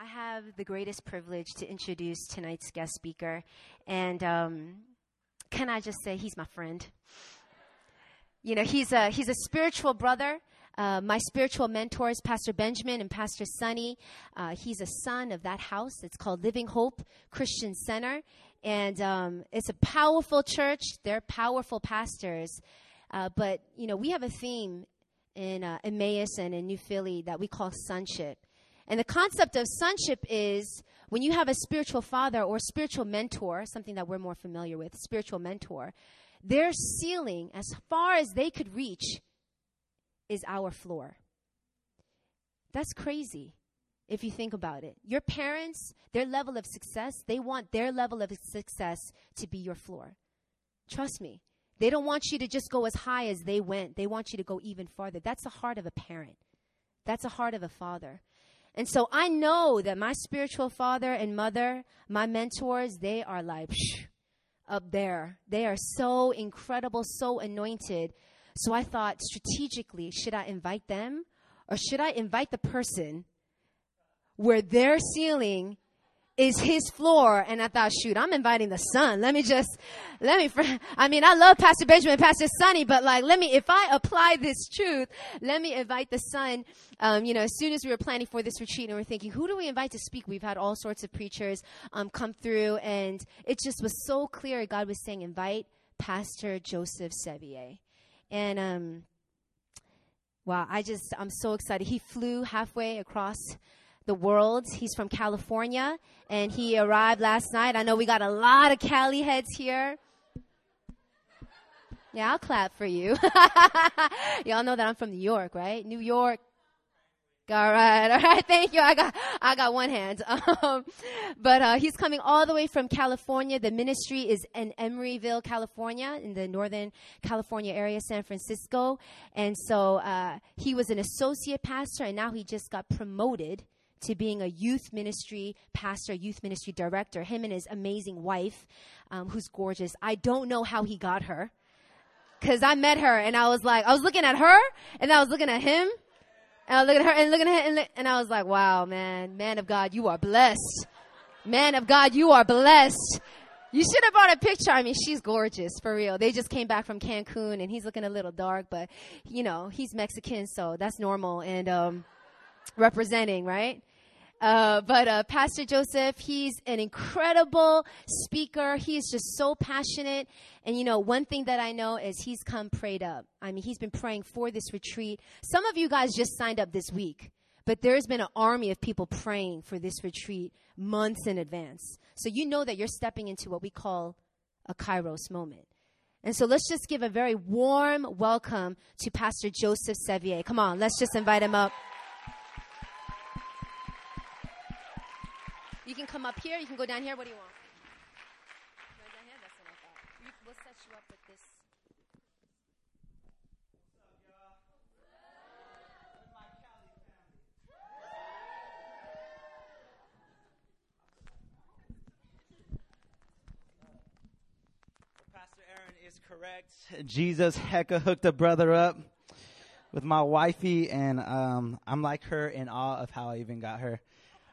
I have the greatest privilege to introduce tonight's guest speaker. And um, can I just say, he's my friend. You know, he's a, he's a spiritual brother. Uh, my spiritual mentors, Pastor Benjamin and Pastor Sonny. Uh, he's a son of that house. It's called Living Hope Christian Center. And um, it's a powerful church. They're powerful pastors. Uh, but, you know, we have a theme in uh, Emmaus and in New Philly that we call sonship. And the concept of sonship is when you have a spiritual father or spiritual mentor, something that we're more familiar with, spiritual mentor, their ceiling, as far as they could reach, is our floor. That's crazy if you think about it. Your parents, their level of success, they want their level of success to be your floor. Trust me. They don't want you to just go as high as they went. They want you to go even farther. That's the heart of a parent. That's the heart of a father. And so I know that my spiritual father and mother, my mentors, they are like psh, up there. They are so incredible, so anointed. So I thought strategically, should I invite them or should I invite the person where their ceiling is his floor. And I thought, shoot, I'm inviting the son. Let me just, let me, I mean, I love Pastor Benjamin, Pastor Sonny, but like, let me, if I apply this truth, let me invite the son. Um, you know, as soon as we were planning for this retreat and we're thinking, who do we invite to speak? We've had all sorts of preachers, um, come through and it just was so clear. God was saying, invite Pastor Joseph Sevier. And, um, wow, I just, I'm so excited. He flew halfway across the world. He's from California and he arrived last night. I know we got a lot of Cali heads here. Yeah, I'll clap for you. Y'all know that I'm from New York, right? New York. All right, all right. Thank you. I got, I got one hand. Um, but uh, he's coming all the way from California. The ministry is in Emeryville, California, in the Northern California area, San Francisco. And so uh, he was an associate pastor, and now he just got promoted to being a youth ministry pastor, youth ministry director. Him and his amazing wife, um, who's gorgeous. I don't know how he got her. Cause I met her and I was like, I was looking at her and I was looking at him and I was looking at her and looking at him and, and I was like, wow, man, man of God, you are blessed. Man of God, you are blessed. You should have brought a picture. I mean, she's gorgeous for real. They just came back from Cancun and he's looking a little dark, but you know, he's Mexican, so that's normal and um representing, right? Uh, but uh, Pastor Joseph, he's an incredible speaker. He's just so passionate. And you know, one thing that I know is he's come prayed up. I mean, he's been praying for this retreat. Some of you guys just signed up this week, but there's been an army of people praying for this retreat months in advance. So you know that you're stepping into what we call a Kairos moment. And so let's just give a very warm welcome to Pastor Joseph Sevier. Come on, let's just invite him up. You can come up here. You can go down here. What do you want? Down here? That's what I thought. We'll set you up with this. Pastor Aaron is correct. Jesus hecka hooked a brother up with my wifey, and um, I'm like her in awe of how I even got her.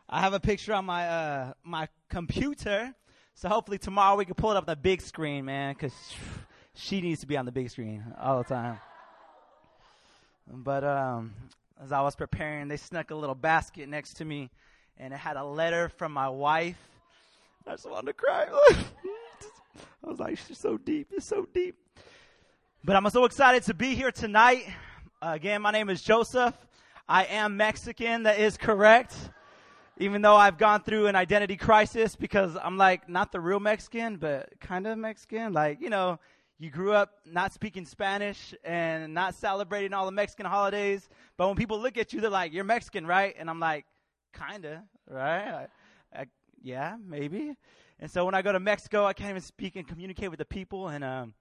I have a picture on my uh, my computer, so hopefully tomorrow we can pull it up on the big screen, man, because she needs to be on the big screen all the time. But um, as I was preparing, they snuck a little basket next to me, and it had a letter from my wife. I just wanted to cry. I was like, she's so deep. It's so deep. But I'm so excited to be here tonight. Uh, again, my name is Joseph. I am Mexican. That is correct. Even though I've gone through an identity crisis because I'm like not the real Mexican, but kind of Mexican. Like, you know, you grew up not speaking Spanish and not celebrating all the Mexican holidays. But when people look at you, they're like, you're Mexican, right? And I'm like, kinda, right? I, I, yeah, maybe. And so when I go to Mexico, I can't even speak and communicate with the people. And um,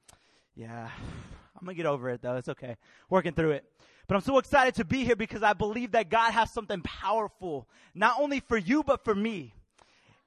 yeah, I'm gonna get over it though. It's okay. Working through it. But I'm so excited to be here because I believe that God has something powerful, not only for you, but for me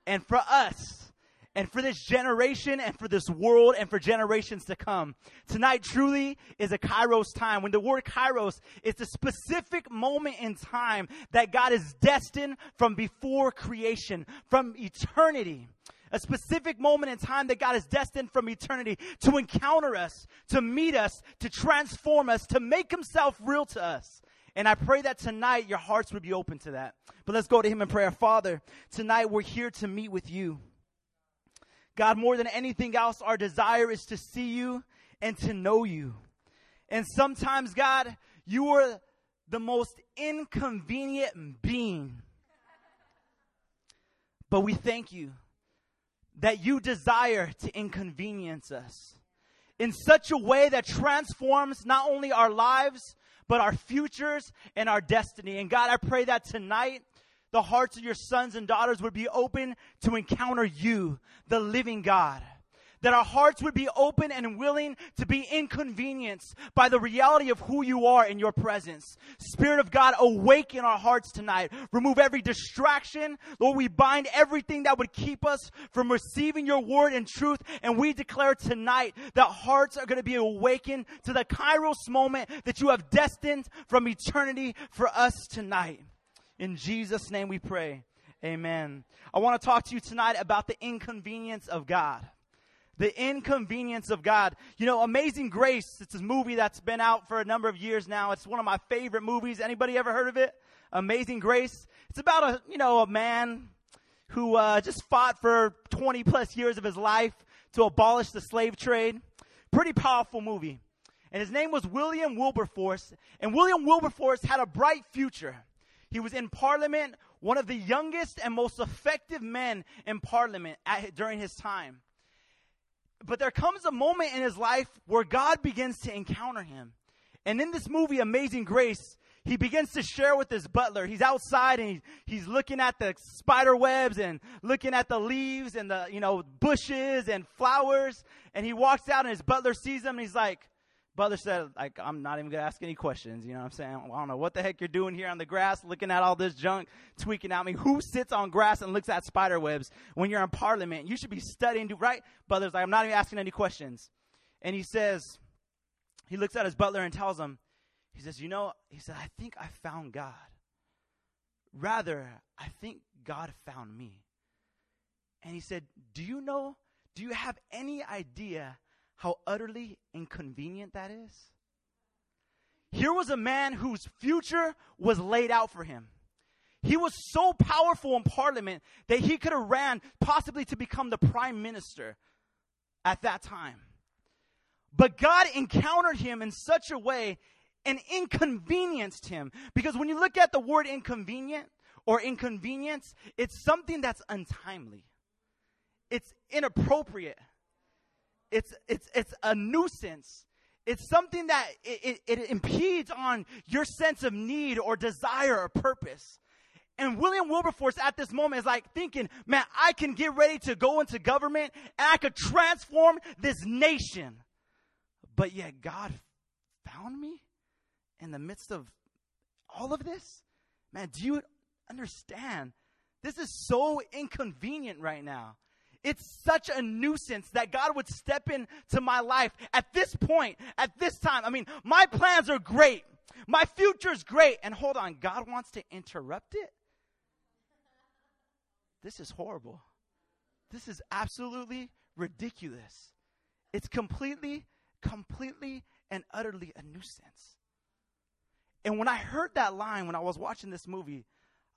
and for us. and for this generation and for this world and for generations to come. Tonight truly is a kairos time. When the word kairos is a specific moment in time that God is destined from before creation, from eternity. A specific moment in time that God is destined from eternity to encounter us, to meet us, to transform us, to make himself real to us. And I pray that tonight your hearts would be open to that. But let's go to him in prayer. Father, tonight we're here to meet with you. God, more than anything else, our desire is to see you and to know you. And sometimes, God, you are the most inconvenient being. But we thank you that you desire to inconvenience us in such a way that transforms not only our lives, but our futures and our destiny. And God, I pray that tonight the hearts of your sons and daughters would be open to encounter you, the living God. That our hearts would be open and willing to be inconvenienced by the reality of who you are in your presence. Spirit of God, awaken our hearts tonight. Remove every distraction. Lord, we bind everything that would keep us from receiving your word and truth. And we declare tonight that hearts are going to be awakened to the kairos moment that you have destined from eternity for us tonight. In Jesus' name we pray. Amen. I want to talk to you tonight about the inconvenience of God. The inconvenience of God. You know, Amazing Grace, it's a movie that's been out for a number of years now. It's one of my favorite movies. Anybody ever heard of it? Amazing Grace. It's about a, you know, a man who uh, just fought for 20 plus years of his life to abolish the slave trade. Pretty powerful movie. And his name was William Wilberforce. And William Wilberforce had a bright future. He was in parliament, one of the youngest and most effective men in parliament at, during his time. But there comes a moment in his life where God begins to encounter him. And in this movie, Amazing Grace, he begins to share with his butler. He's outside and he, he's looking at the spider webs and looking at the leaves and the, you know, bushes and flowers. And he walks out and his butler sees him and he's like, Butler said, like, I'm not even going to ask any questions. You know what I'm saying? Well, I don't know what the heck you're doing here on the grass, looking at all this junk, tweaking at me. Who sits on grass and looks at spider webs when you're in parliament? You should be studying, right? Butler's like, I'm not even asking any questions. And he says, he looks at his butler and tells him, he says, you know, he said, I think I found God. Rather, I think God found me. And he said, do you know, do you have any idea how utterly inconvenient that is? Here was a man whose future was laid out for him. He was so powerful in parliament that he could have ran possibly to become the prime minister at that time. But God encountered him in such a way and inconvenienced him. Because when you look at the word inconvenient or inconvenience, it's something that's untimely. It's inappropriate it's, it's, it's a nuisance. It's something that it, it, it impedes on your sense of need or desire or purpose. And William Wilberforce at this moment is like thinking, man, I can get ready to go into government and I could transform this nation. But yet God found me in the midst of all of this? Man, do you understand? This is so inconvenient right now. It's such a nuisance that God would step into my life at this point, at this time. I mean, my plans are great. My future's great. And hold on, God wants to interrupt it? This is horrible. This is absolutely ridiculous. It's completely, completely, and utterly a nuisance. And when I heard that line when I was watching this movie,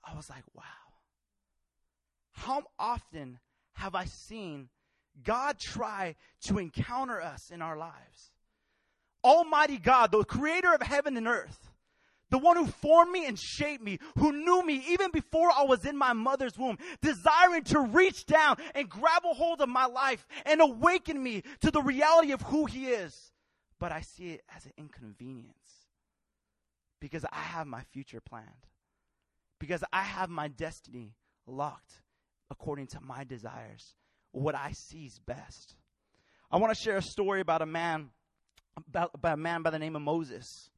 I was like, wow. How often have I seen God try to encounter us in our lives. Almighty God, the creator of heaven and earth, the one who formed me and shaped me, who knew me even before I was in my mother's womb, desiring to reach down and grab a hold of my life and awaken me to the reality of who He is. But I see it as an inconvenience because I have my future planned, because I have my destiny locked according to my desires, what I see is best. I want to share a story about a man, about, about a man by the name of Moses.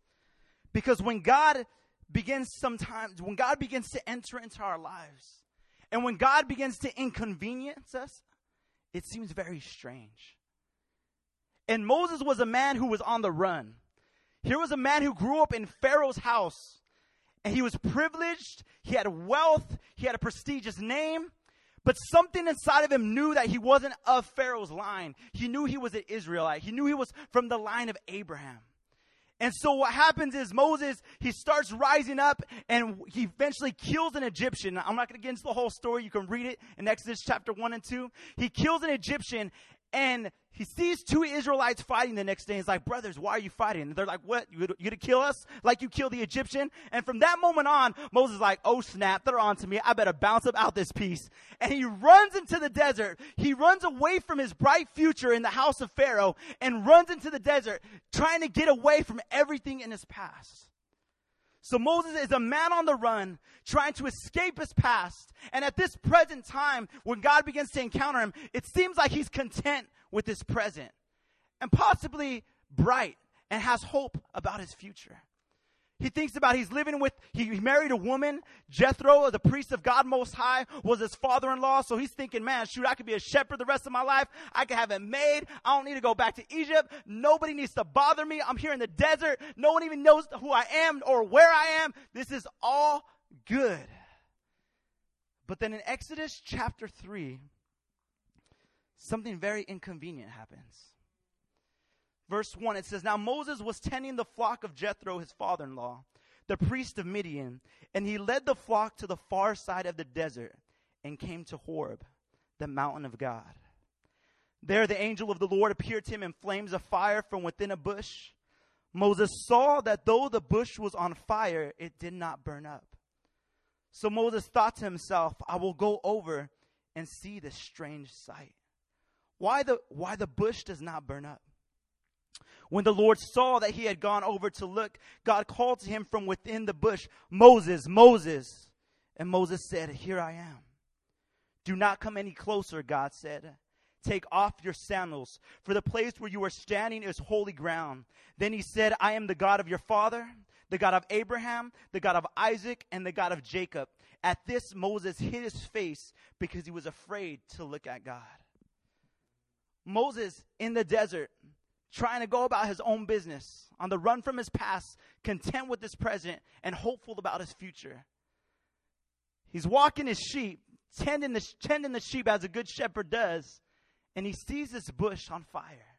Because when God begins sometimes, when God begins to enter into our lives, and when God begins to inconvenience us, it seems very strange. And Moses was a man who was on the run. Here was a man who grew up in Pharaoh's house, and he was privileged, he had wealth, he had a prestigious name, but something inside of him knew that he wasn't of Pharaoh's line. He knew he was an Israelite, he knew he was from the line of Abraham. And so what happens is Moses, he starts rising up and he eventually kills an Egyptian. I'm not going to get into the whole story. You can read it in Exodus chapter 1 and 2. He kills an Egyptian and he sees two Israelites fighting the next day. He's like, brothers, why are you fighting? And they're like, what? You, gonna kill us like you killed the Egyptian? And from that moment on, Moses is like, oh snap, they're on to me. I better bounce up out this piece. And he runs into the desert. He runs away from his bright future in the house of Pharaoh and runs into the desert, trying to get away from everything in his past. So Moses is a man on the run, trying to escape his past. And at this present time, when God begins to encounter him, it seems like he's content with his present and possibly bright and has hope about his future. He thinks about he's living with, he married a woman. Jethro, the priest of God Most High, was his father in law. So he's thinking, man, shoot, I could be a shepherd the rest of my life. I could have it made. I don't need to go back to Egypt. Nobody needs to bother me. I'm here in the desert. No one even knows who I am or where I am. This is all good. But then in Exodus chapter 3, something very inconvenient happens. Verse 1, it says, Now Moses was tending the flock of Jethro, his father in law, the priest of Midian, and he led the flock to the far side of the desert and came to Horeb, the mountain of God. There the angel of the Lord appeared to him in flames of fire from within a bush. Moses saw that though the bush was on fire, it did not burn up. So Moses thought to himself, I will go over and see this strange sight. Why the, why the bush does not burn up? When the Lord saw that he had gone over to look, God called to him from within the bush, Moses, Moses. And Moses said, Here I am. Do not come any closer, God said. Take off your sandals, for the place where you are standing is holy ground. Then he said, I am the God of your father, the God of Abraham, the God of Isaac, and the God of Jacob. At this, Moses hid his face because he was afraid to look at God. Moses in the desert, trying to go about his own business, on the run from his past, content with his present, and hopeful about his future. He's walking his sheep, tending the, tending the sheep as a good shepherd does, and he sees this bush on fire.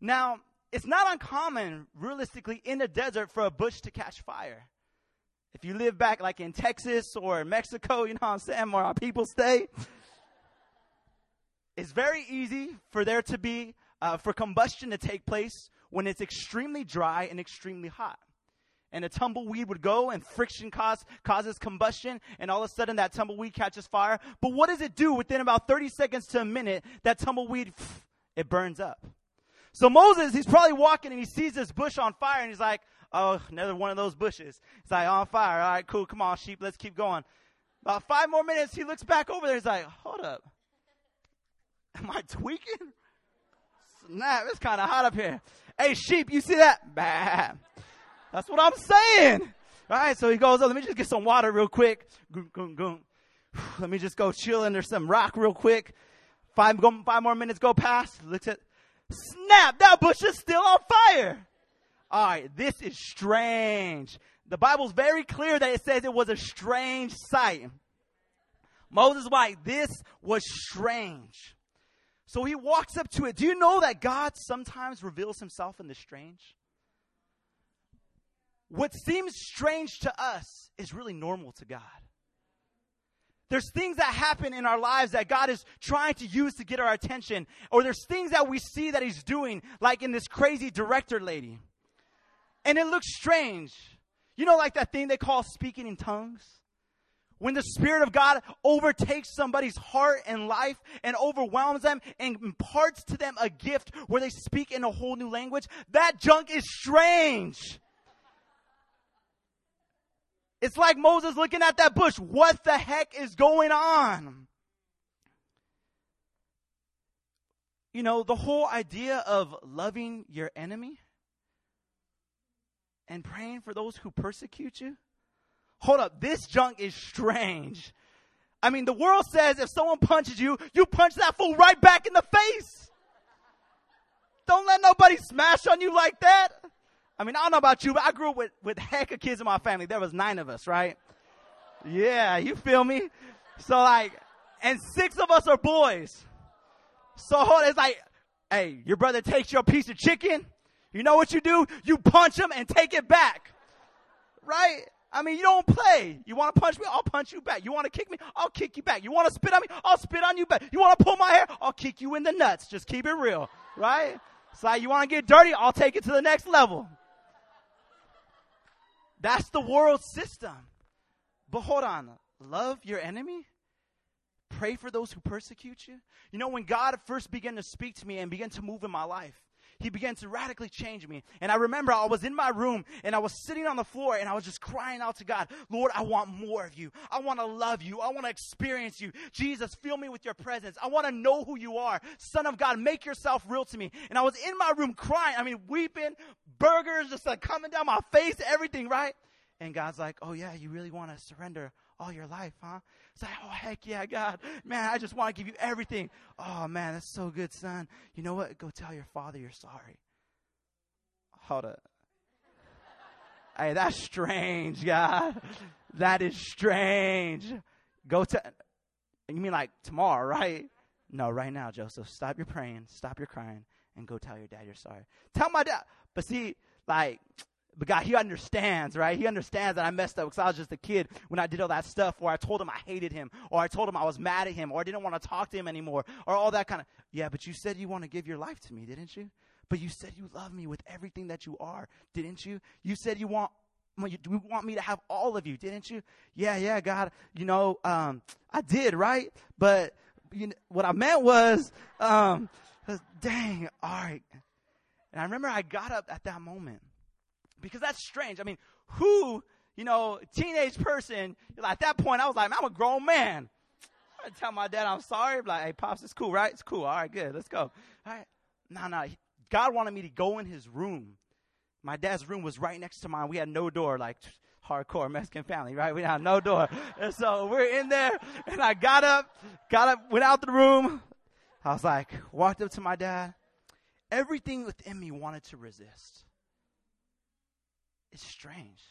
Now, it's not uncommon, realistically, in the desert for a bush to catch fire. If you live back like in Texas or Mexico, you know what I'm saying, where our people stay, it's very easy for there to be uh, for combustion to take place when it's extremely dry and extremely hot. And a tumbleweed would go and friction cause, causes combustion and all of a sudden that tumbleweed catches fire. But what does it do within about 30 seconds to a minute? That tumbleweed, it burns up. So Moses, he's probably walking and he sees this bush on fire and he's like, oh, another one of those bushes. It's like on fire. All right, cool. Come on, sheep. Let's keep going. About five more minutes, he looks back over there. He's like, hold up. Am I tweaking? snap, it's kind of hot up here. Hey, sheep, you see that? Bah. That's what I'm saying. All right, so he goes, oh, let me just get some water real quick. Let me just go chill under some rock real quick. Five, five more minutes go past. Looks at, snap, that bush is still on fire. All right, this is strange. The Bible's very clear that it says it was a strange sight. Moses like, this was strange. So he walks up to it. Do you know that God sometimes reveals himself in the strange? What seems strange to us is really normal to God. There's things that happen in our lives that God is trying to use to get our attention. Or there's things that we see that He's doing, like in this crazy director lady. And it looks strange. You know, like that thing they call speaking in tongues? When the Spirit of God overtakes somebody's heart and life and overwhelms them and imparts to them a gift where they speak in a whole new language, that junk is strange. It's like Moses looking at that bush. What the heck is going on? You know, the whole idea of loving your enemy and praying for those who persecute you hold up, this junk is strange. I mean, the world says if someone punches you, you punch that fool right back in the face. Don't let nobody smash on you like that. I mean, I don't know about you, but I grew up with, with heck of kids in my family. There was nine of us, right? Yeah, you feel me? So like, and six of us are boys. So hold, it's like, hey, your brother takes your piece of chicken. You know what you do? You punch him and take it back. Right? I mean, you don't play. You want to punch me? I'll punch you back. You want to kick me? I'll kick you back. You want to spit on me? I'll spit on you back. You want to pull my hair? I'll kick you in the nuts. Just keep it real. Right? It's like, you want to get dirty? I'll take it to the next level. That's the world system. But hold on. Love your enemy? Pray for those who persecute you? You know, when God first began to speak to me and began to move in my life, he began to radically change me. And I remember I was in my room and I was sitting on the floor and I was just crying out to God, Lord, I want more of you. I want to love you. I want to experience you. Jesus, fill me with your presence. I want to know who you are. Son of God, make yourself real to me. And I was in my room crying. I mean, weeping, burgers just like coming down my face, everything, right? And God's like, oh yeah, you really want to surrender all your life, huh? It's like, oh, heck yeah, God. Man, I just want to give you everything. Oh, man, that's so good, son. You know what? Go tell your father you're sorry. Hold up. hey, that's strange, God. That is strange. Go to, you mean like tomorrow, right? No, right now, Joseph. Stop your praying, stop your crying, and go tell your dad you're sorry. Tell my dad. But see, like, but God, He understands, right? He understands that I messed up because I was just a kid when I did all that stuff, or I told him I hated him, or I told him I was mad at him, or I didn't want to talk to him anymore, or all that kind of. Yeah, but you said you want to give your life to me, didn't you? But you said you love me with everything that you are, didn't you? You said you want you want me to have all of you, didn't you? Yeah, yeah, God. You know, um, I did, right? But you know, what I meant was, um, dang, all right. And I remember I got up at that moment because that's strange. I mean, who, you know, teenage person, at that point, I was like, I'm a grown man. I tell my dad I'm sorry. Like, hey, pops, it's cool, right? It's cool. All right, good. Let's go. All right. No, no. God wanted me to go in his room. My dad's room was right next to mine. We had no door, like hardcore Mexican family, right? We had no door. And so we're in there, and I got up, got up, went out the room. I was like, walked up to my dad. Everything within me wanted to resist. It's strange.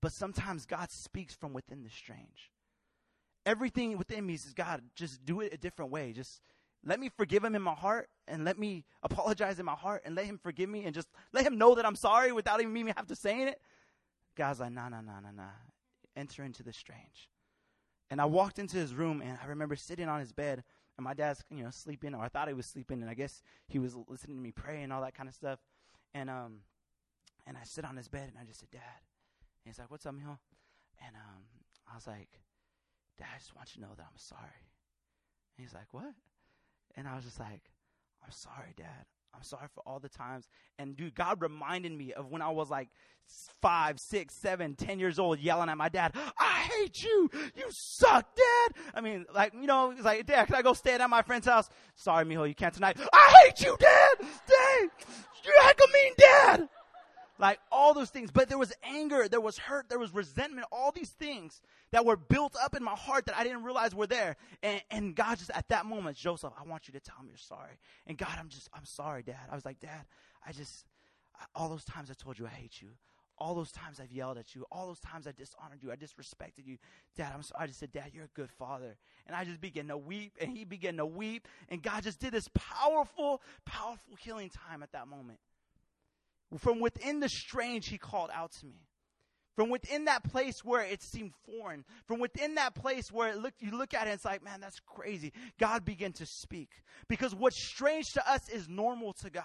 But sometimes God speaks from within the strange. Everything within me says, God, just do it a different way. Just let me forgive him in my heart and let me apologize in my heart and let him forgive me and just let him know that I'm sorry without even me have to say it. God's like, nah, nah, nah, nah, nah. Enter into the strange. And I walked into his room and I remember sitting on his bed and my dad's, you know, sleeping or I thought he was sleeping and I guess he was listening to me pray and all that kind of stuff. And um and I sit on his bed and I just said, Dad. And he's like, What's up, mijo? And um, I was like, Dad, I just want you to know that I'm sorry. And he's like, What? And I was just like, I'm sorry, Dad. I'm sorry for all the times. And dude, God reminded me of when I was like five, six, seven, ten years old, yelling at my dad, "I hate you! You suck, Dad!" I mean, like you know, he's like, "Dad, can I go stay at my friend's house?" Sorry, mijo, you can't tonight. I hate you, Dad. Dang, you're like a mean dad like all those things. But there was anger, there was hurt, there was resentment, all these things that were built up in my heart that I didn't realize were there. And, and God just at that moment, Joseph, I want you to tell me you're sorry. And God, I'm just, I'm sorry, Dad. I was like, Dad, I just, all those times I told you I hate you. All those times I've yelled at you, all those times I dishonored you, I disrespected you. Dad, I'm sorry. I just said, Dad, you're a good father. And I just began to weep, and he began to weep. And God just did this powerful, powerful healing time at that moment. From within the strange, he called out to me. From within that place where it seemed foreign, from within that place where it looked, you look at it, it's like, man, that's crazy. God began to speak. Because what's strange to us is normal to God.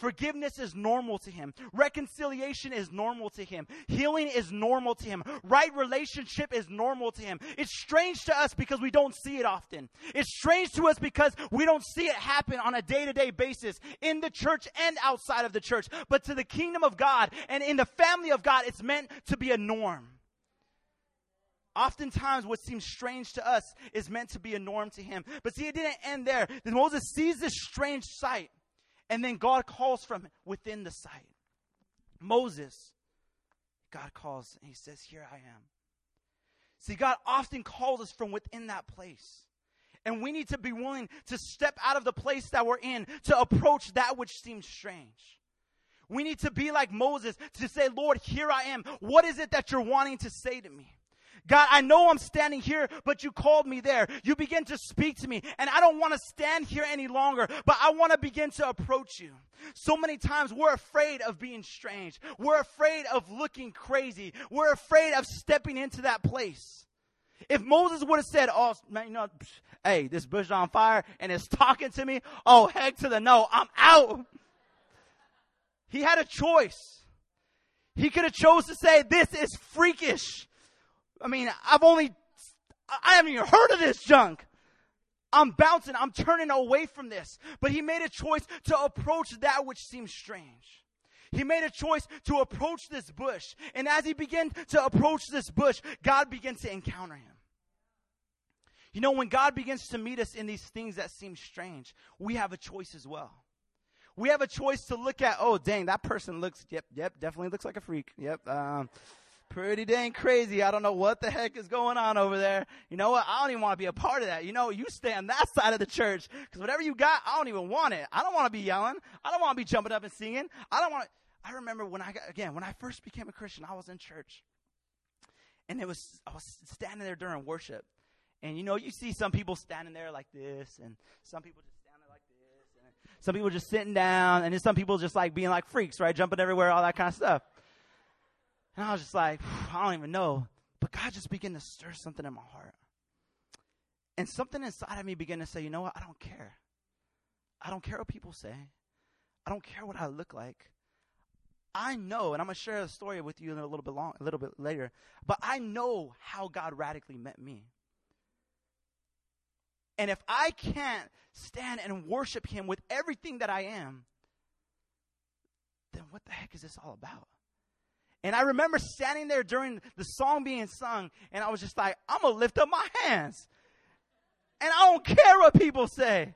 Forgiveness is normal to him. Reconciliation is normal to him. Healing is normal to him. Right relationship is normal to him. It's strange to us because we don't see it often. It's strange to us because we don't see it happen on a day to day basis in the church and outside of the church. But to the kingdom of God and in the family of God, it's meant to be a norm. Oftentimes, what seems strange to us is meant to be a norm to him. But see, it didn't end there. Then Moses sees this strange sight. And then God calls from within the sight. Moses, God calls and he says, Here I am. See, God often calls us from within that place. And we need to be willing to step out of the place that we're in to approach that which seems strange. We need to be like Moses to say, Lord, here I am. What is it that you're wanting to say to me? God, I know I'm standing here, but you called me there. You begin to speak to me, and I don't want to stand here any longer, but I want to begin to approach you. So many times we're afraid of being strange. We're afraid of looking crazy. We're afraid of stepping into that place. If Moses would have said, Oh, man, you know, hey, this bush is on fire and it's talking to me, oh, heck to the no, I'm out. He had a choice. He could have chose to say, This is freakish. I mean, I've only, I haven't even heard of this junk. I'm bouncing. I'm turning away from this. But he made a choice to approach that which seems strange. He made a choice to approach this bush. And as he began to approach this bush, God begins to encounter him. You know, when God begins to meet us in these things that seem strange, we have a choice as well. We have a choice to look at, oh, dang, that person looks, yep, yep, definitely looks like a freak. Yep. Um, pretty dang crazy. I don't know what the heck is going on over there. You know what? I don't even want to be a part of that. You know, you stay on that side of the church because whatever you got, I don't even want it. I don't want to be yelling. I don't want to be jumping up and singing. I don't want to. I remember when I got, again, when I first became a Christian, I was in church. And it was, I was standing there during worship. And you know, you see some people standing there like this, and some people just standing like this, and some people just sitting down, and then some people just like being like freaks, right? Jumping everywhere, all that kind of stuff. And I was just like, I don't even know. But God just began to stir something in my heart. And something inside of me began to say, you know what? I don't care. I don't care what people say. I don't care what I look like. I know, and I'm gonna share a story with you in a little bit long, a little bit later. But I know how God radically met me. And if I can't stand and worship Him with everything that I am, then what the heck is this all about? And I remember standing there during the song being sung, and I was just like, I'm gonna lift up my hands. And I don't care what people say.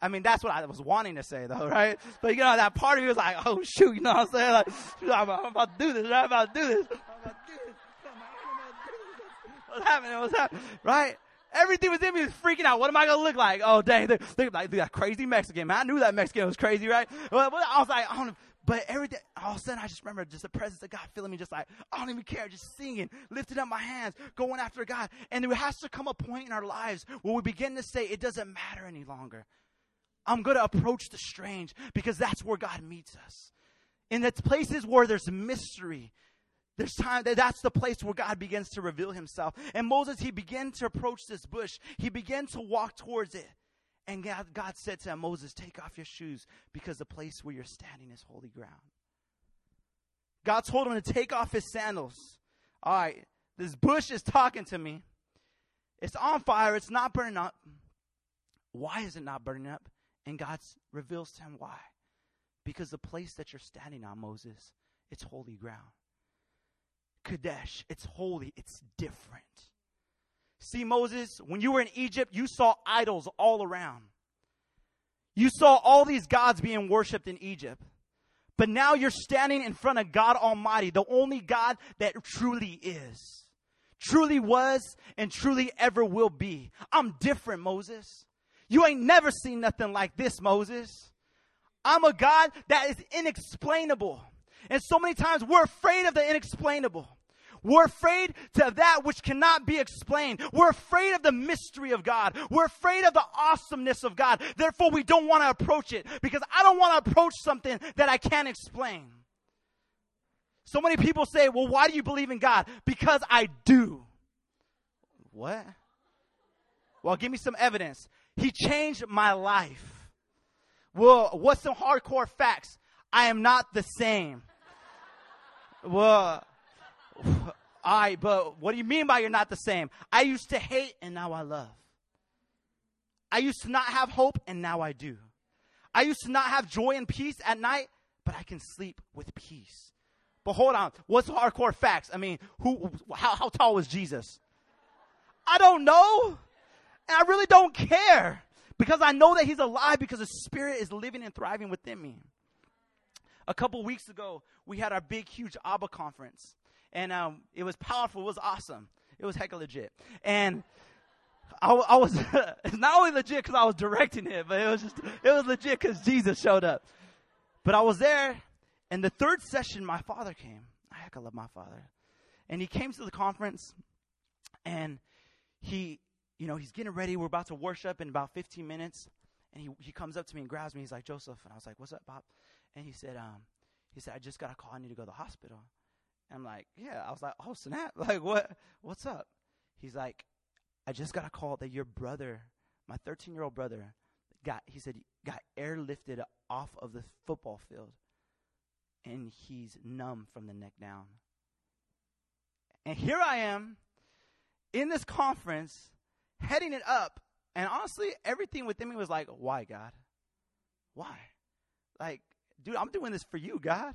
I mean, that's what I was wanting to say, though, right? But you know, that part of me was like, oh shoot, you know what I'm saying? Like, I'm, about to do this, I'm about to do this. I'm about to do this. What's happening? What's happening? Right? Everything was in me was freaking out. What am I gonna look like? Oh dang, they, like that crazy Mexican man. I knew that Mexican was crazy, right? I was like, I. But every day, all of a sudden, I just remember just the presence of God filling me, just like, I don't even care, just singing, lifting up my hands, going after God. And there has to come a point in our lives where we begin to say, it doesn't matter any longer. I'm going to approach the strange because that's where God meets us. In the places where there's mystery, there's time that that's the place where God begins to reveal himself. And Moses, he began to approach this bush. He began to walk towards it. And God, God said to him, Moses, take off your shoes because the place where you're standing is holy ground. God told him to take off his sandals. All right, this bush is talking to me. It's on fire, it's not burning up. Why is it not burning up? And God reveals to him why. Because the place that you're standing on, Moses, it's holy ground. Kadesh, it's holy, it's different. See, Moses, when you were in Egypt, you saw idols all around. You saw all these gods being worshiped in Egypt. But now you're standing in front of God Almighty, the only God that truly is, truly was, and truly ever will be. I'm different, Moses. You ain't never seen nothing like this, Moses. I'm a God that is inexplainable. And so many times we're afraid of the inexplainable. We're afraid to that which cannot be explained. We're afraid of the mystery of God. We're afraid of the awesomeness of God. Therefore, we don't want to approach it because I don't want to approach something that I can't explain. So many people say, well, why do you believe in God? Because I do. What? Well, give me some evidence. He changed my life. Well, what's some hardcore facts? I am not the same. Well, all right, but what do you mean by you're not the same? I used to hate and now I love. I used to not have hope and now I do. I used to not have joy and peace at night, but I can sleep with peace. But hold on, what's hardcore facts? I mean, who, how, how tall was Jesus? I don't know. And I really don't care because I know that he's alive because the spirit is living and thriving within me. A couple weeks ago, we had our big, huge ABBA conference and um, it was powerful. It was awesome. It was heck legit. And I, I was it's not only legit because I was directing it, but it was just it was legit because Jesus showed up. But I was there, and the third session, my father came. Heck, I love my father, and he came to the conference, and he, you know, he's getting ready. We're about to worship in about 15 minutes, and he he comes up to me and grabs me. He's like, Joseph, and I was like, What's up, Bob? And he said, um, he said, I just got a call. I need to go to the hospital. I'm like, yeah. I was like, oh snap! Like what? What's up? He's like, I just got a call that your brother, my 13 year old brother, got. He said got airlifted off of the football field, and he's numb from the neck down. And here I am, in this conference, heading it up, and honestly, everything within me was like, why God? Why? Like, dude, I'm doing this for you, God.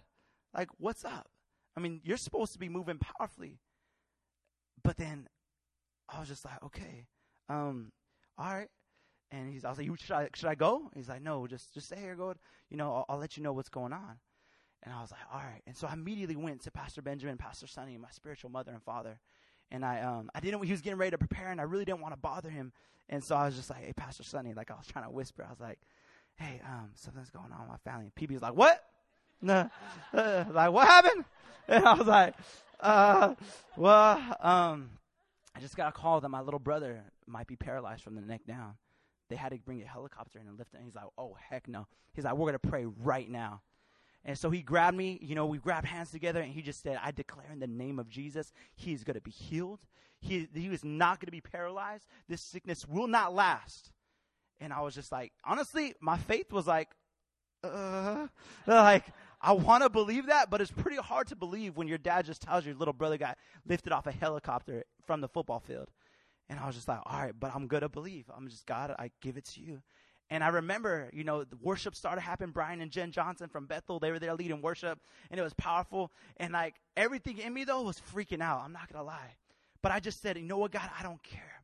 Like, what's up? I mean, you're supposed to be moving powerfully. But then I was just like, okay, um, all right. And he's, I was like, should I, should I go? He's like, no, just, just stay here, go. You know, I'll, I'll let you know what's going on. And I was like, all right. And so I immediately went to Pastor Benjamin, Pastor Sonny, my spiritual mother and father. And I, um, I didn't, he was getting ready to prepare and I really didn't want to bother him. And so I was just like, hey, Pastor Sonny, like I was trying to whisper. I was like, hey, um, something's going on with my family. And PB's like, what? No, uh, like, what happened? And I was like, uh, well, um, I just got a call that my little brother might be paralyzed from the neck down. They had to bring a helicopter in and lift him. He's like, oh, heck no. He's like, we're going to pray right now. And so he grabbed me, you know, we grabbed hands together, and he just said, I declare in the name of Jesus, he is going to be healed. He, he is not going to be paralyzed. This sickness will not last. And I was just like, honestly, my faith was like, uh, like, I want to believe that, but it's pretty hard to believe when your dad just tells you your little brother got lifted off a helicopter from the football field. And I was just like, all right, but I'm going to believe. I'm just, God, I give it to you. And I remember, you know, the worship started happening. Brian and Jen Johnson from Bethel, they were there leading worship, and it was powerful. And like everything in me, though, was freaking out. I'm not going to lie. But I just said, you know what, God, I don't care.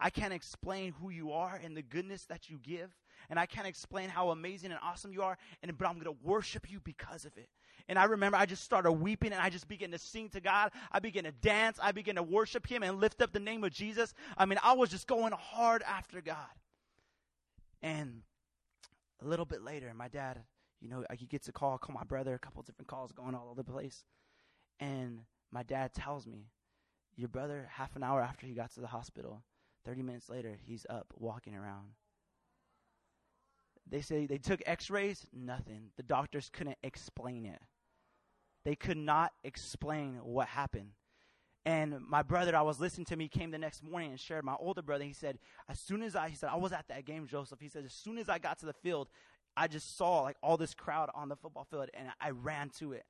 I can't explain who you are and the goodness that you give and I can't explain how amazing and awesome you are, and but I'm to worship you because of it. And I remember I just started weeping and I just began to sing to God. I began to dance. I began to worship Him and lift up the name of Jesus. I mean, I was just going hard after God. And a little bit later, my dad, you know, he gets a call, call my brother, a couple different calls going all over the place. And my dad tells me, Your brother, half an hour after he got to the hospital, 30 minutes later, he's up walking around. They say they took x rays, nothing. The doctors couldn't explain it. They could not explain what happened. And my brother, I was listening to me, came the next morning and shared my older brother. He said, as soon as I, he said, I was at that game, Joseph. He said, as soon as I got to the field, I just saw like all this crowd on the football field and I ran to it.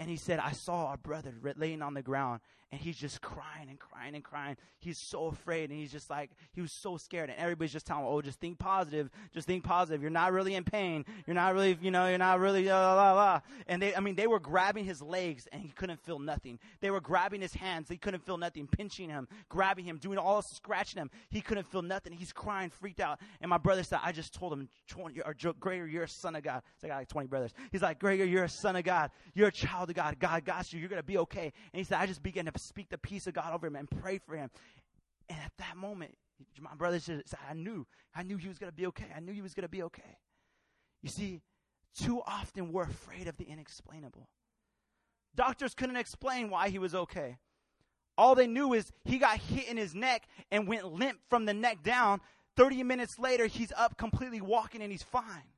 And he said, I saw our brother laying on the ground and he's just crying and crying and crying. He's so afraid and he's just like, he was so scared. And everybody's just telling him, oh, just think positive. Just think positive. You're not really in pain. You're not really, you know, you're not really, blah, blah, blah. And they, I mean, they were grabbing his legs and he couldn't feel nothing. They were grabbing his hands. He couldn't feel nothing. Pinching him, grabbing him, doing all scratching him. He couldn't feel nothing. He's crying, freaked out. And my brother said, I just told him, or Gregor, you're a son of God. So I got like 20 brothers. He's like, Gregor, you're a son of God. You're a child of God. God got you. You're going to be okay. And he said, I just began to speak the peace of God over him and pray for him. And at that moment, my brother said, I knew, I knew he was going to be okay. I knew he was going to be okay. You see, too often we're afraid of the inexplainable. Doctors couldn't explain why he was okay. All they knew is he got hit in his neck and went limp from the neck down. 30 minutes later, he's up completely walking and he's fine.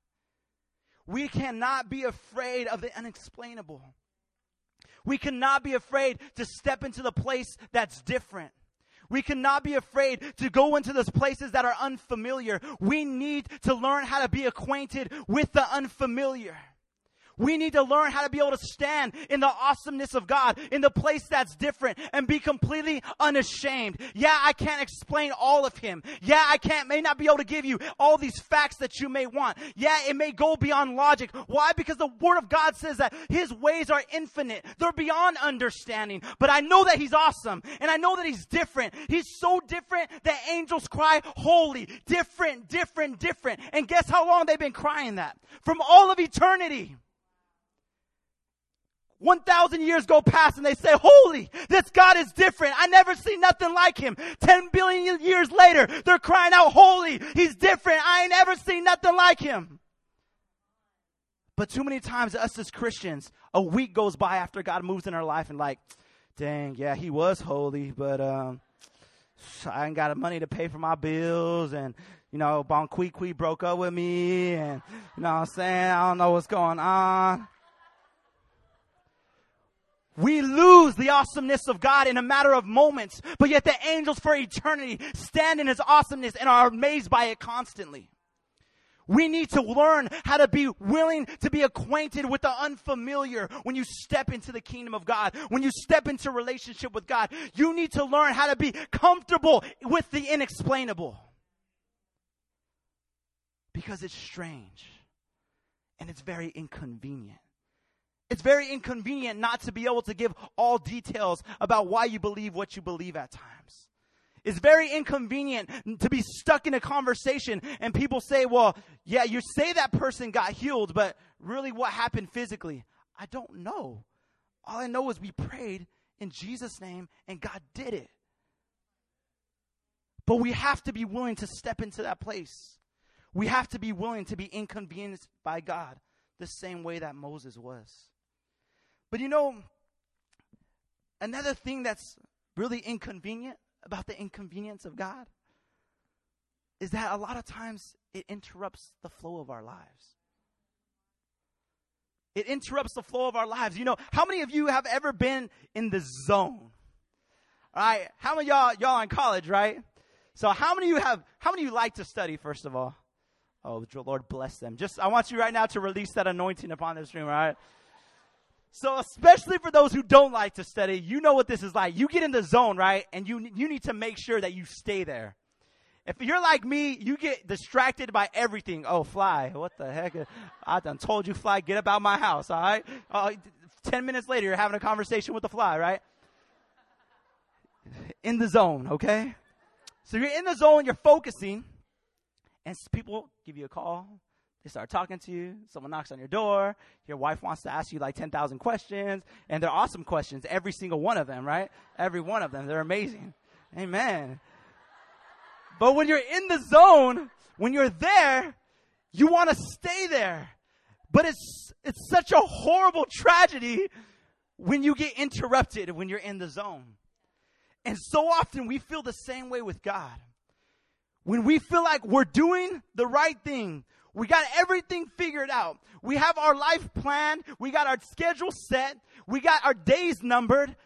We cannot be afraid of the unexplainable. We cannot be afraid to step into the place that's different. We cannot be afraid to go into those places that are unfamiliar. We need to learn how to be acquainted with the unfamiliar. We need to learn how to be able to stand in the awesomeness of God in the place that's different and be completely unashamed. Yeah, I can't explain all of Him. Yeah, I can't, may not be able to give you all these facts that you may want. Yeah, it may go beyond logic. Why? Because the Word of God says that His ways are infinite. They're beyond understanding. But I know that He's awesome and I know that He's different. He's so different that angels cry, holy, different, different, different. And guess how long they've been crying that? From all of eternity. 1,000 years go past and they say, holy, this God is different. I never see nothing like him. 10 billion years later, they're crying out, holy, he's different. I ain't ever seen nothing like him. But too many times, us as Christians, a week goes by after God moves in our life and like, dang, yeah, he was holy, but, um, I ain't got money to pay for my bills and, you know, Bon Qui Qui broke up with me and, you know what I'm saying? I don't know what's going on. We lose the awesomeness of God in a matter of moments, but yet the angels for eternity stand in His awesomeness and are amazed by it constantly. We need to learn how to be willing to be acquainted with the unfamiliar when you step into the kingdom of God. When you step into relationship with God, you need to learn how to be comfortable with the inexplainable. Because it's strange and it's very inconvenient. It's very inconvenient not to be able to give all details about why you believe what you believe at times. It's very inconvenient to be stuck in a conversation and people say, well, yeah, you say that person got healed, but really what happened physically? I don't know. All I know is we prayed in Jesus' name and God did it. But we have to be willing to step into that place. We have to be willing to be inconvenienced by God the same way that Moses was. But you know, another thing that's really inconvenient about the inconvenience of God is that a lot of times it interrupts the flow of our lives. It interrupts the flow of our lives. You know, how many of you have ever been in the zone? All right. How many y'all, y'all in college, right? So how many of you have, how many of you like to study, first of all? Oh, Lord bless them. Just, I want you right now to release that anointing upon this room, all right? So especially for those who don't like to study, you know what this is like. You get in the zone, right? And you you need to make sure that you stay there. If you're like me, you get distracted by everything. Oh, fly. What the heck? I done told you, fly, get up out my house, all right? Uh, 10 minutes later, you're having a conversation with the fly, right? In the zone, okay? So you're in the zone, you're focusing, and people give you a call, they start talking to you. Someone knocks on your door. Your wife wants to ask you like 10,000 questions. And they're awesome questions. Every single one of them, right? Every one of them. They're amazing. Amen. But when you're in the zone, when you're there, you want to stay there. But it's, it's such a horrible tragedy when you get interrupted when you're in the zone. And so often we feel the same way with God. When we feel like we're doing the right thing, we got everything figured out. We have our life planned. We got our schedule set. We got our days numbered.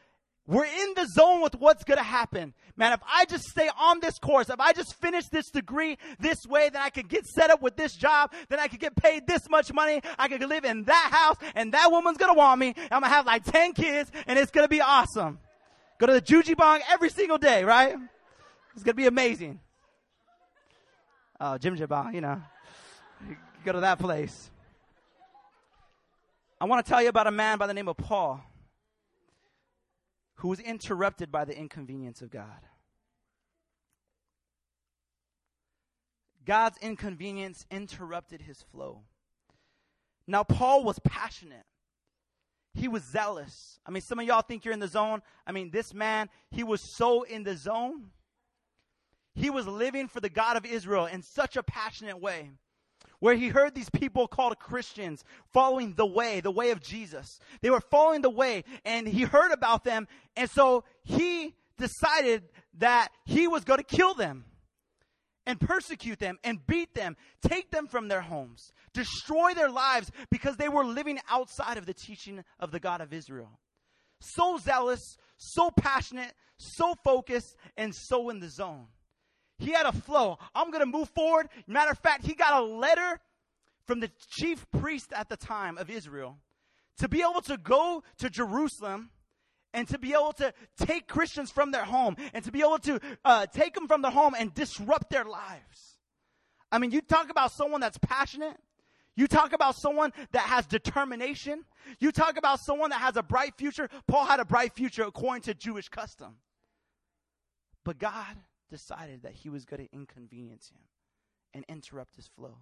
We're in the zone with what's going to happen. Man, if I just stay on this course, if I just finish this degree this way, then I could get set up with this job, then I could get paid this much money. I could live in that house and that woman's going to want me. I'm going to have like 10 kids and it's going to be awesome. Go to the Juji Bong every single day, right? It's going to be amazing. Oh, jjimjilbang, you know go to that place. I want to tell you about a man by the name of Paul who was interrupted by the inconvenience of God. God's inconvenience interrupted his flow. Now, Paul was passionate. He was zealous. I mean, some of y'all think you're in the zone. I mean, this man, he was so in the zone. He was living for the God of Israel in such a passionate way where he heard these people called Christians following the way, the way of Jesus. They were following the way, and he heard about them, and so he decided that he was going to kill them and persecute them and beat them, take them from their homes, destroy their lives because they were living outside of the teaching of the God of Israel. So zealous, so passionate, so focused, and so in the zone. He had a flow. I'm going to move forward. Matter of fact, he got a letter from the chief priest at the time of Israel to be able to go to Jerusalem and to be able to take Christians from their home and to be able to uh, take them from their home and disrupt their lives. I mean, you talk about someone that's passionate. You talk about someone that has determination. You talk about someone that has a bright future. Paul had a bright future according to Jewish custom. But God decided that he was going to inconvenience him and interrupt his flow.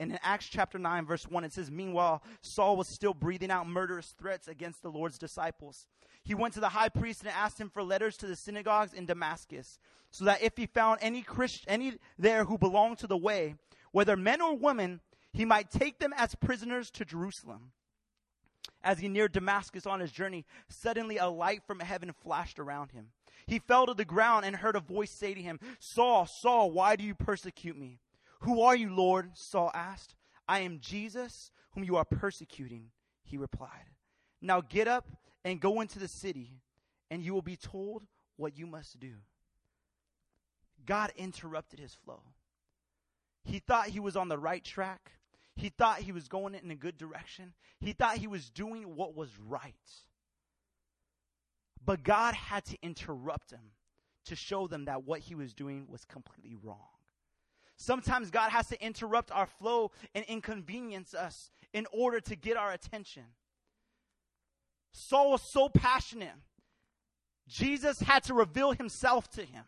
And in Acts chapter 9, verse 1, it says, Meanwhile, Saul was still breathing out murderous threats against the Lord's disciples. He went to the high priest and asked him for letters to the synagogues in Damascus, so that if he found any Christ, any there who belonged to the way, whether men or women, he might take them as prisoners to Jerusalem. As he neared Damascus on his journey, suddenly a light from heaven flashed around him. He fell to the ground and heard a voice say to him, Saul, Saul, why do you persecute me? Who are you, Lord? Saul asked. I am Jesus, whom you are persecuting, he replied. Now get up and go into the city, and you will be told what you must do. God interrupted his flow. He thought he was on the right track. He thought he was going in a good direction. He thought he was doing what was right. But God had to interrupt him to show them that what he was doing was completely wrong. Sometimes God has to interrupt our flow and inconvenience us in order to get our attention. Saul was so passionate. Jesus had to reveal himself to him.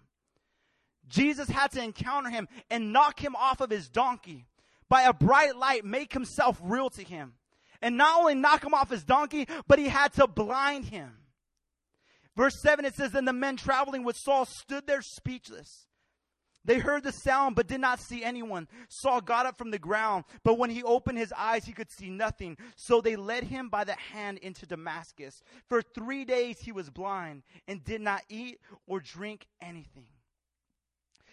Jesus had to encounter him and knock him off of his donkey by a bright light, make himself real to him. And not only knock him off his donkey, but he had to blind him. Verse 7 it says, Then the men traveling with Saul stood there speechless. They heard the sound but did not see anyone. Saul got up from the ground, but when he opened his eyes, he could see nothing. So they led him by the hand into Damascus. For three days he was blind and did not eat or drink anything.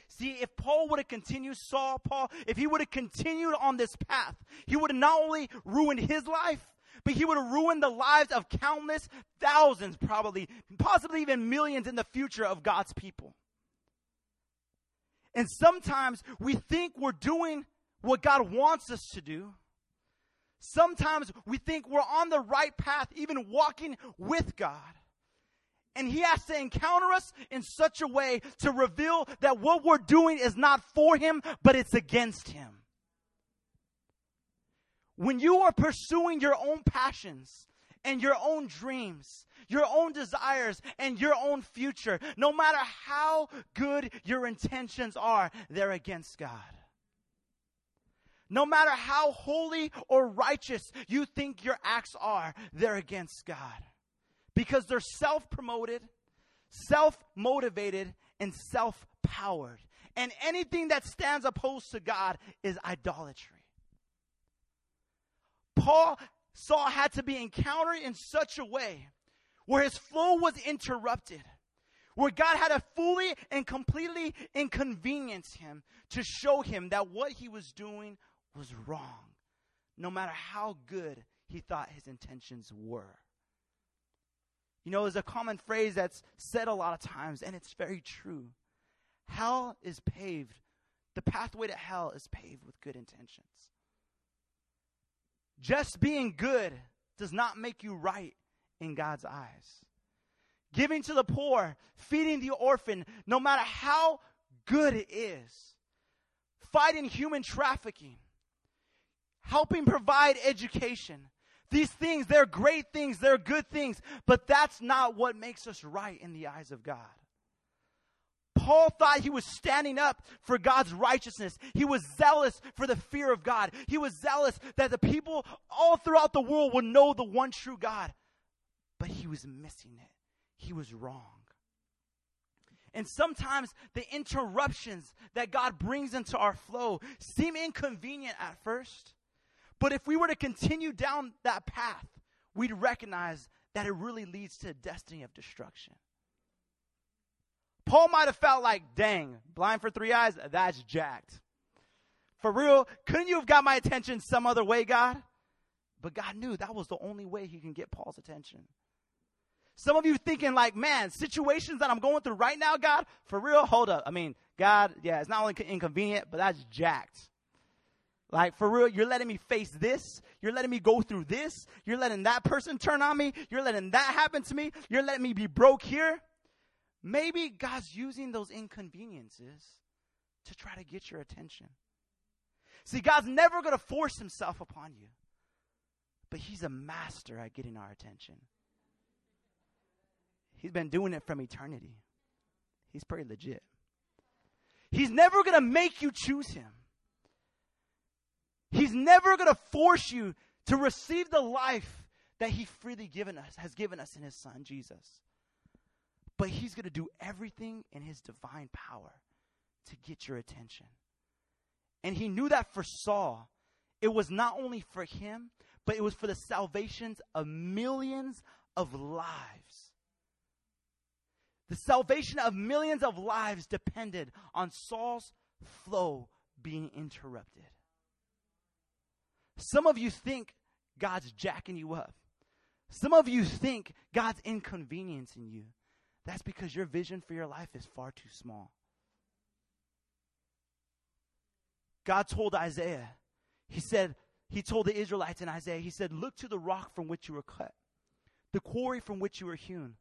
See, if Paul would have continued, Saul, Paul, if he would have continued on this path, he would have not only ruined his life, but he would ruin the lives of countless thousands, probably, possibly even millions in the future of God's people. And sometimes we think we're doing what God wants us to do. Sometimes we think we're on the right path, even walking with God. And he has to encounter us in such a way to reveal that what we're doing is not for him, but it's against him. When you are pursuing your own passions and your own dreams, your own desires, and your own future, no matter how good your intentions are, they're against God. No matter how holy or righteous you think your acts are, they're against God because they're self promoted, self motivated, and self powered. And anything that stands opposed to God is idolatry. Paul Saul had to be encountered in such a way where his flow was interrupted, where God had to fully and completely inconvenience him to show him that what he was doing was wrong, no matter how good he thought his intentions were. You know, there's a common phrase that's said a lot of times, and it's very true. Hell is paved, the pathway to hell is paved with good intentions. Just being good does not make you right in God's eyes. Giving to the poor, feeding the orphan, no matter how good it is, fighting human trafficking, helping provide education, these things, they're great things, they're good things, but that's not what makes us right in the eyes of God. Paul thought he was standing up for God's righteousness. He was zealous for the fear of God. He was zealous that the people all throughout the world would know the one true God. But he was missing it. He was wrong. And sometimes the interruptions that God brings into our flow seem inconvenient at first. But if we were to continue down that path, we'd recognize that it really leads to a destiny of destruction. Paul might have felt like, dang, blind for three eyes, that's jacked. For real, couldn't you have got my attention some other way, God? But God knew that was the only way he can get Paul's attention. Some of you thinking like, man, situations that I'm going through right now, God, for real, hold up. I mean, God, yeah, it's not only inconvenient, but that's jacked. Like, for real, you're letting me face this. You're letting me go through this. You're letting that person turn on me. You're letting that happen to me. You're letting me be broke here. Maybe God's using those inconveniences to try to get your attention. See, God's never going to force himself upon you, but He's a master at getting our attention. He's been doing it from eternity. He's pretty legit. He's never going to make you choose Him. He's never going to force you to receive the life that he freely given us, has given us in his son Jesus. But he's going to do everything in his divine power to get your attention. And he knew that for Saul, it was not only for him, but it was for the salvations of millions of lives. The salvation of millions of lives depended on Saul's flow being interrupted. Some of you think God's jacking you up. Some of you think God's inconveniencing you. That's because your vision for your life is far too small. God told Isaiah, He said, He told the Israelites in Isaiah, He said, Look to the rock from which you were cut, the quarry from which you were hewn.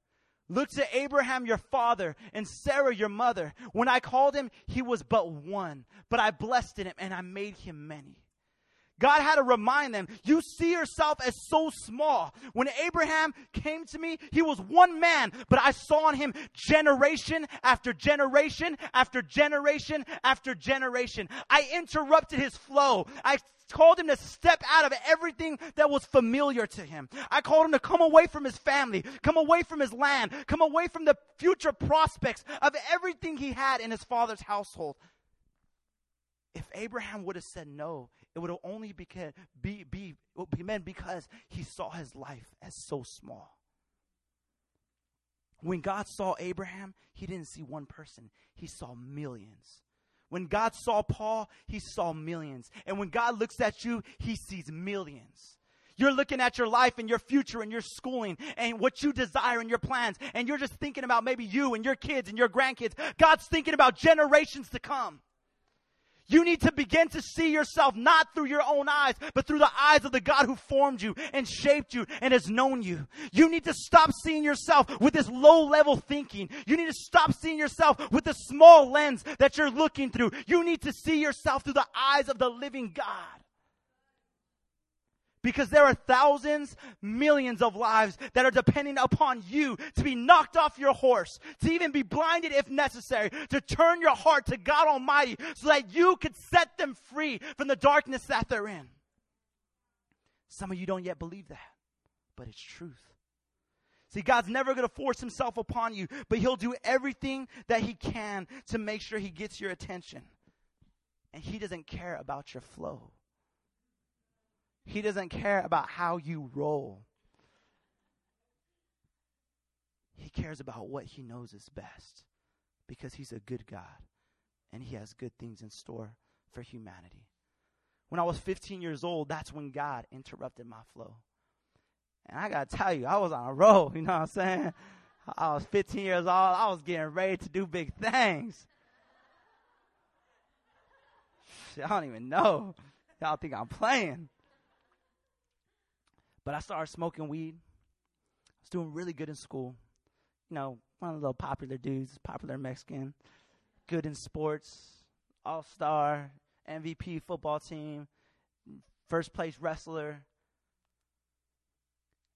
Look to Abraham your father and Sarah your mother. When I called him, he was but one, but I blessed him and I made him many. God had to remind them, you see yourself as so small. When Abraham came to me, he was one man, but I saw in him generation after generation after generation after generation. I interrupted his flow. I called him to step out of everything that was familiar to him. I called him to come away from his family, come away from his land, come away from the future prospects of everything he had in his father's household. If Abraham would have said no, it would have only become, be, be, because he saw his life as so small. When God saw Abraham, he didn't see one person, he saw millions. When God saw Paul, he saw millions. And when God looks at you, he sees millions. You're looking at your life and your future and your schooling and what you desire and your plans, and you're just thinking about maybe you and your kids and your grandkids. God's thinking about generations to come. You need to begin to see yourself not through your own eyes, but through the eyes of the God who formed you and shaped you and has known you. You need to stop seeing yourself with this low level thinking. You need to stop seeing yourself with the small lens that you're looking through. You need to see yourself through the eyes of the living God. Because there are thousands, millions of lives that are depending upon you to be knocked off your horse, to even be blinded if necessary, to turn your heart to God Almighty so that you could set them free from the darkness that they're in. Some of you don't yet believe that, but it's truth. See, God's never going to force himself upon you, but he'll do everything that he can to make sure he gets your attention. And he doesn't care about your flow. He doesn't care about how you roll. He cares about what he knows is best because he's a good God and he has good things in store for humanity. When I was 15 years old, that's when God interrupted my flow. And I got to tell you, I was on a roll, you know what I'm saying? I was 15 years old, I was getting ready to do big things. I don't even know. Y'all think I'm playing. But I started smoking weed. I was doing really good in school. You know, one of the little popular dudes, popular Mexican, good in sports, all star, MVP football team, first place wrestler.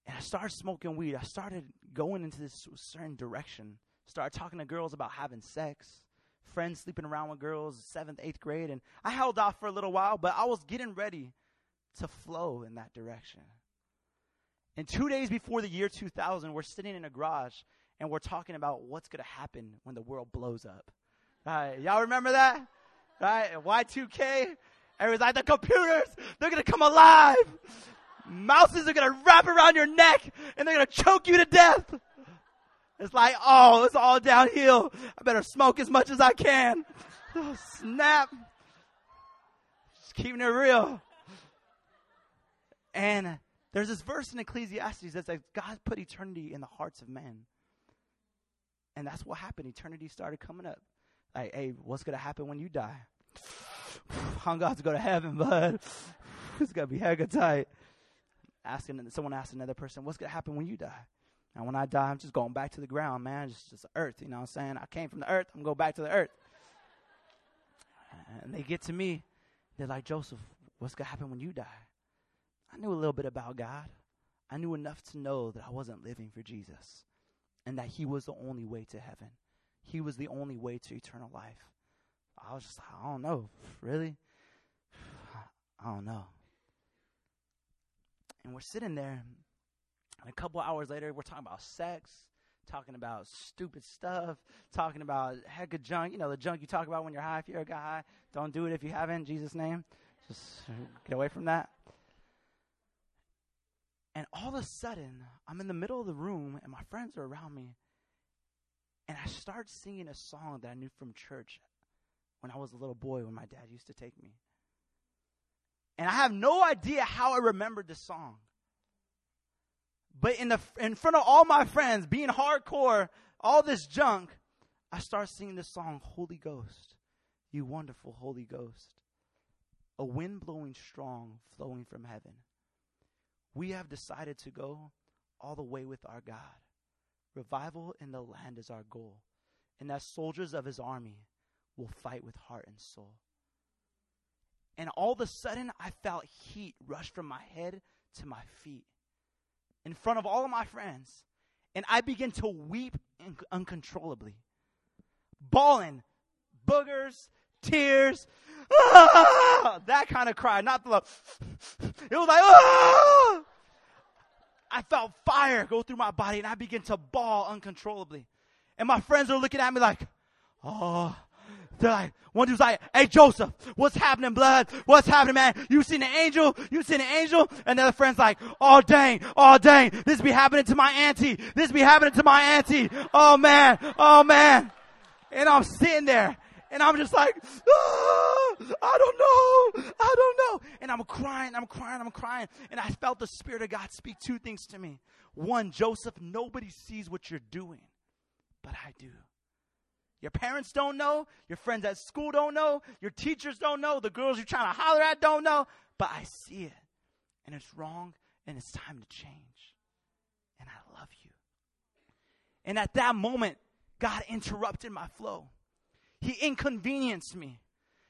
And I started smoking weed. I started going into this certain direction. Started talking to girls about having sex, friends sleeping around with girls, seventh, eighth grade. And I held off for a little while, but I was getting ready to flow in that direction. And two days before the year 2000, we're sitting in a garage and we're talking about what's going to happen when the world blows up. Right? Y'all remember that? Right? Y2K. Everyone's like, the computers, they're going to come alive. Mouses are going to wrap around your neck and they're going to choke you to death. It's like, oh, it's all downhill. I better smoke as much as I can. Oh, snap. Just keeping it real. And there's this verse in Ecclesiastes that says God put eternity in the hearts of men. And that's what happened. Eternity started coming up. Like, hey, what's going to happen when you die? I'm going to go to heaven, bud. it's going to be hecka tight. Asking, someone asked another person, what's going to happen when you die? And when I die, I'm just going back to the ground, man. Just, just earth, you know what I'm saying? I came from the earth. I'm going go back to the earth. And they get to me. They're like, Joseph, what's going to happen when you die? I knew a little bit about God. I knew enough to know that I wasn't living for Jesus and that He was the only way to heaven. He was the only way to eternal life. I was just like, I don't know, really? I don't know. And we're sitting there, and a couple hours later, we're talking about sex, talking about stupid stuff, talking about heck of junk. You know, the junk you talk about when you're high. If you're a guy don't do it if you haven't. Jesus' name, just get away from that. And all of a sudden, I'm in the middle of the room, and my friends are around me, and I start singing a song that I knew from church when I was a little boy when my dad used to take me. And I have no idea how I remembered the song. But in the in front of all my friends, being hardcore, all this junk, I start singing this song, Holy Ghost, you wonderful Holy Ghost. A wind blowing strong, flowing from heaven. We have decided to go all the way with our God. Revival in the land is our goal. And as soldiers of his army, we'll fight with heart and soul. And all of a sudden, I felt heat rush from my head to my feet in front of all of my friends. And I began to weep uncontrollably, bawling, boogers, tears, ah! that kind of cry, not the, it was like, ah! I felt fire go through my body and I began to bawl uncontrollably. And my friends are looking at me like, oh, they're like, one dude's like, hey Joseph, what's happening, blood? What's happening, man? You seen an angel? You seen an angel? And the other friend's like, oh dang, oh dang, this be happening to my auntie. This be happening to my auntie. Oh man, oh man. And I'm sitting there and I'm just like, ah, I don't know. I don't know. And I'm crying, I'm crying, I'm crying. And I felt the Spirit of God speak two things to me. One, Joseph, nobody sees what you're doing, but I do. Your parents don't know. Your friends at school don't know. Your teachers don't know. The girls you're trying to holler at don't know. But I see it. And it's wrong. And it's time to change. And I love you. And at that moment, God interrupted my flow. He inconvenienced me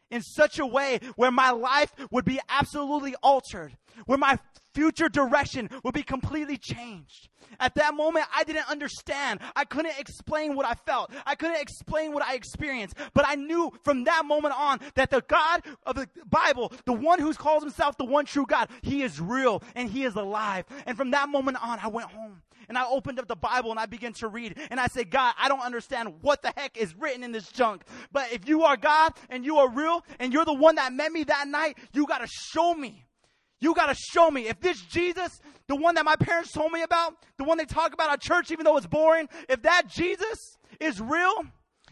in such a way where my life would be absolutely altered, where my future direction would be completely changed. At that moment, I didn't understand. I couldn't explain what I felt. I couldn't explain what I experienced. But I knew from that moment on that the God of the Bible, the one who calls himself the one true God, he is real and he is alive. And from that moment on, I went home and I opened up the Bible and I began to read. And I said, God, I don't understand what the heck is written in this junk. But if you are God and you are real and you're the one that met me that night, you got to show me. You got to show me. If this Jesus, the one that my parents told me about, the one they talk about at church, even though it's boring, if that Jesus is real,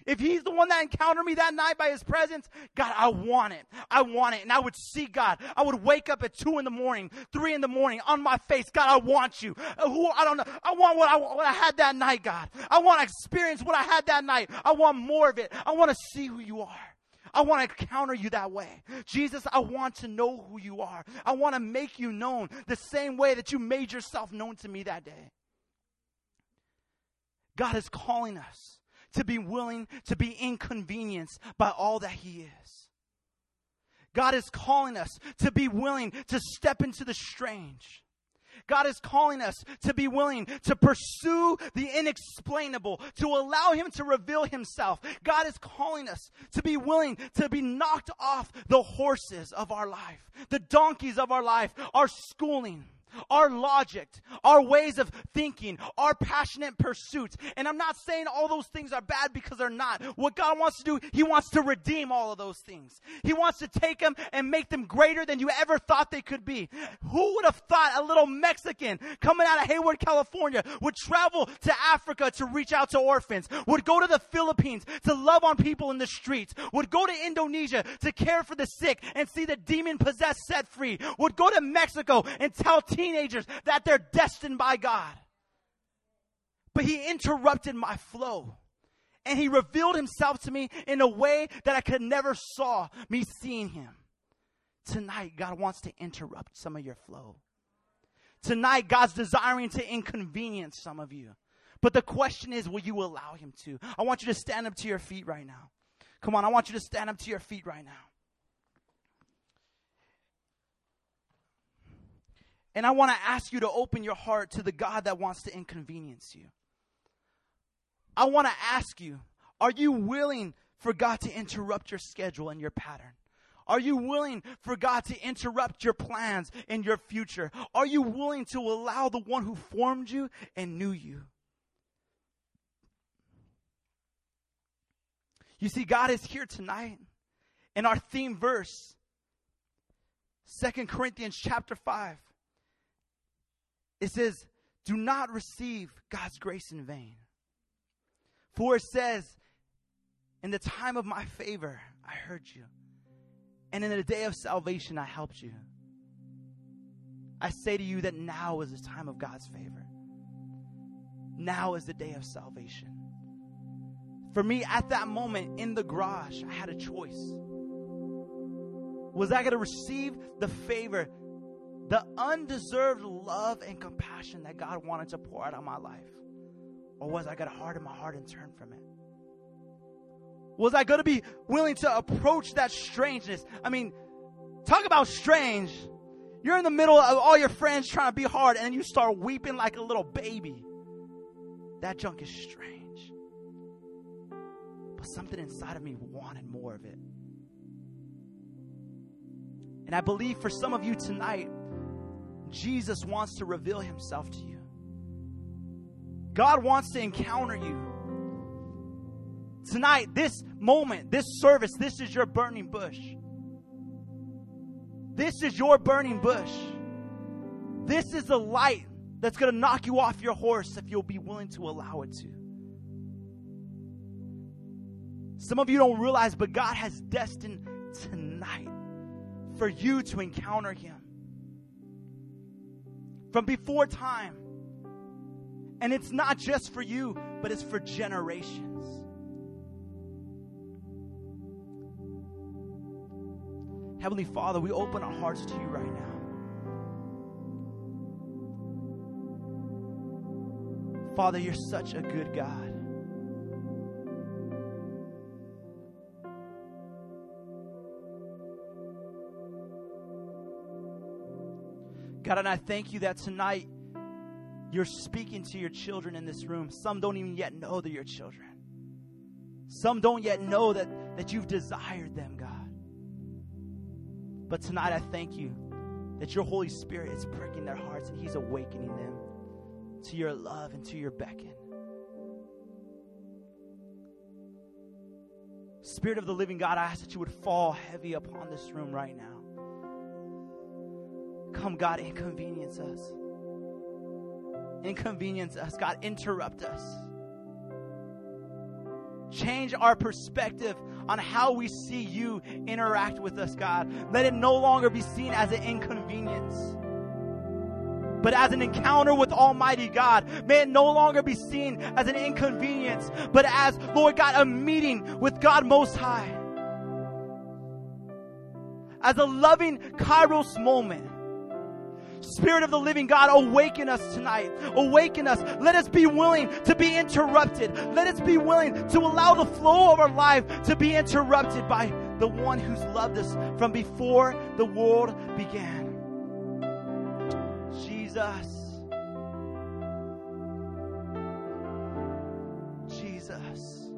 if he's the one that encountered me that night by his presence, God, I want it. I want it. And I would see God. I would wake up at two in the morning, three in the morning on my face. God, I want you. Uh, who, I don't know. I want what I, what I had that night, God. I want to experience what I had that night. I want more of it. I want to see who you are. I want to encounter you that way. Jesus, I want to know who you are. I want to make you known the same way that you made yourself known to me that day. God is calling us to be willing to be inconvenienced by all that He is. God is calling us to be willing to step into the strange. God is calling us to be willing to pursue the inexplainable, to allow Him to reveal Himself. God is calling us to be willing to be knocked off the horses of our life, the donkeys of our life, our schooling our logic, our ways of thinking, our passionate pursuits. And I'm not saying all those things are bad because they're not. What God wants to do, He wants to redeem all of those things. He wants to take them and make them greater than you ever thought they could be. Who would have thought a little Mexican coming out of Hayward, California would travel to Africa to reach out to orphans, would go to the Philippines to love on people in the streets, would go to Indonesia to care for the sick and see the demon possessed set free, would go to Mexico and tell teenagers teenagers that they're destined by God. But he interrupted my flow. And he revealed himself to me in a way that I could never saw me seeing him. Tonight, God wants to interrupt some of your flow. Tonight, God's desiring to inconvenience some of you. But the question is, will you allow him to? I want you to stand up to your feet right now. Come on, I want you to stand up to your feet right now. And I want to ask you to open your heart to the God that wants to inconvenience you. I want to ask you, are you willing for God to interrupt your schedule and your pattern? Are you willing for God to interrupt your plans and your future? Are you willing to allow the one who formed you and knew you? You see, God is here tonight. In our theme verse, Second Corinthians chapter 5, it says, Do not receive God's grace in vain. For it says, In the time of my favor, I heard you. And in the day of salvation, I helped you. I say to you that now is the time of God's favor. Now is the day of salvation. For me, at that moment in the garage, I had a choice. Was I going to receive the favor, the undeserved love and compassion that God wanted to pour out on my life? Or was I going to harden my heart and turn from it? Was I going to be willing to approach that strangeness? I mean, talk about strange. You're in the middle of all your friends trying to be hard, and you start weeping like a little baby. That junk is strange. But something inside of me wanted more of it. And I believe for some of you tonight, Jesus wants to reveal himself to you. God wants to encounter you. Tonight, this moment, this service, this is your burning bush. This is your burning bush. This is the light that's going to knock you off your horse if you'll be willing to allow it to. Some of you don't realize, but God has destined tonight for you to encounter Him from before time. And it's not just for you, but it's for generations. Heavenly Father, we open our hearts to you right now. Father, you're such a good God. God, and I thank you that tonight you're speaking to your children in this room. Some don't even yet know they're your children. Some don't yet know that, that you've desired them, God. But tonight I thank you that your Holy Spirit is pricking their hearts and He's awakening them to your love and to your beckon. Spirit of the living God, I ask that you would fall heavy upon this room right now. Come, God, inconvenience us. Inconvenience us. God, interrupt us. Change our perspective on how we see you interact with us, God. Let it no longer be seen as an inconvenience, but as an encounter with Almighty God. May it no longer be seen as an inconvenience, but as, Lord God, a meeting with God Most High. As a loving Kairos moment Spirit of the living God, awaken us tonight. Awaken us. Let us be willing to be interrupted. Let us be willing to allow the flow of our life to be interrupted by the one who's loved us from before the world began. Jesus. Jesus.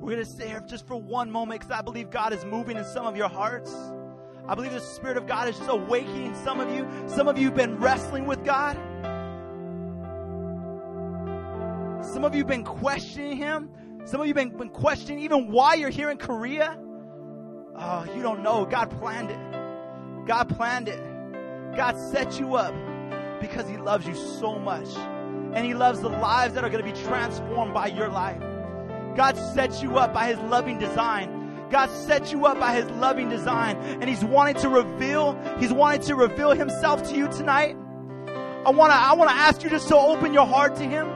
We're going to stay here just for one moment because I believe God is moving in some of your hearts. I believe the Spirit of God is just awakening some of you. Some of you have been wrestling with God. Some of you have been questioning Him. Some of you have been, been questioning even why you're here in Korea. Oh, you don't know. God planned it. God planned it. God set you up because He loves you so much. And He loves the lives that are going to be transformed by your life. God sets you up by His loving design God set you up by his loving design and he's wanting to reveal, he's wanting to reveal himself to you tonight. I want to I want to ask you just to open your heart to him.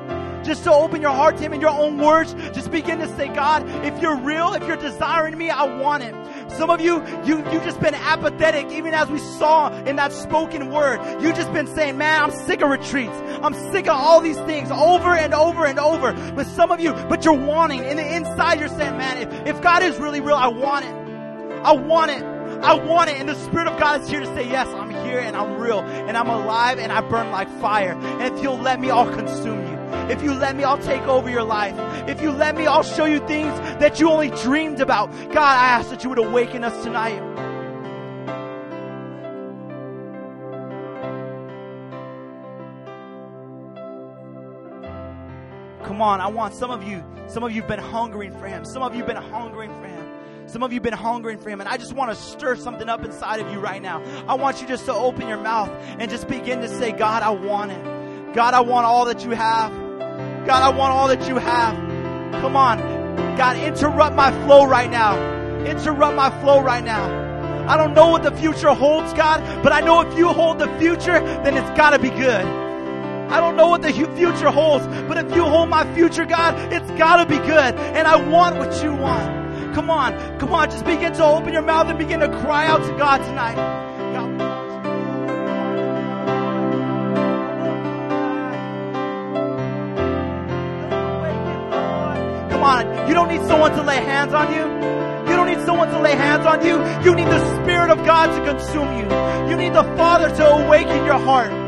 Just to open your heart to him in your own words. Just begin to say, God, if you're real, if you're desiring me, I want it. Some of you, you, you just been apathetic, even as we saw in that spoken word. You just been saying, man, I'm sick of retreats. I'm sick of all these things over and over and over. But some of you, but you're wanting, in the inside you're saying, man, if, if God is really real, I want it. I want it. I want it. And the Spirit of God is here to say, yes, I'm here and I'm real and I'm alive and I burn like fire. And if you'll let me, I'll consume you. If you let me, I'll take over your life. If you let me, I'll show you things that you only dreamed about. God, I ask that you would awaken us tonight. Come on, I want some of you, some of you have been hungering for him. Some of you have been hungering for him. Some of you have been hungering for him, and I just want to stir something up inside of you right now. I want you just to open your mouth and just begin to say, God, I want it. God, I want all that you have. God, I want all that you have. Come on. God, interrupt my flow right now. Interrupt my flow right now. I don't know what the future holds, God, but I know if you hold the future, then it's got to be good. I don't know what the future holds, but if you hold my future, God, it's got to be good. And I want what you want. Come on, come on, just begin to open your mouth and begin to cry out to God tonight. You don't need someone to lay hands on you. You don't need someone to lay hands on you. You need the Spirit of God to consume you. You need the Father to awaken your heart.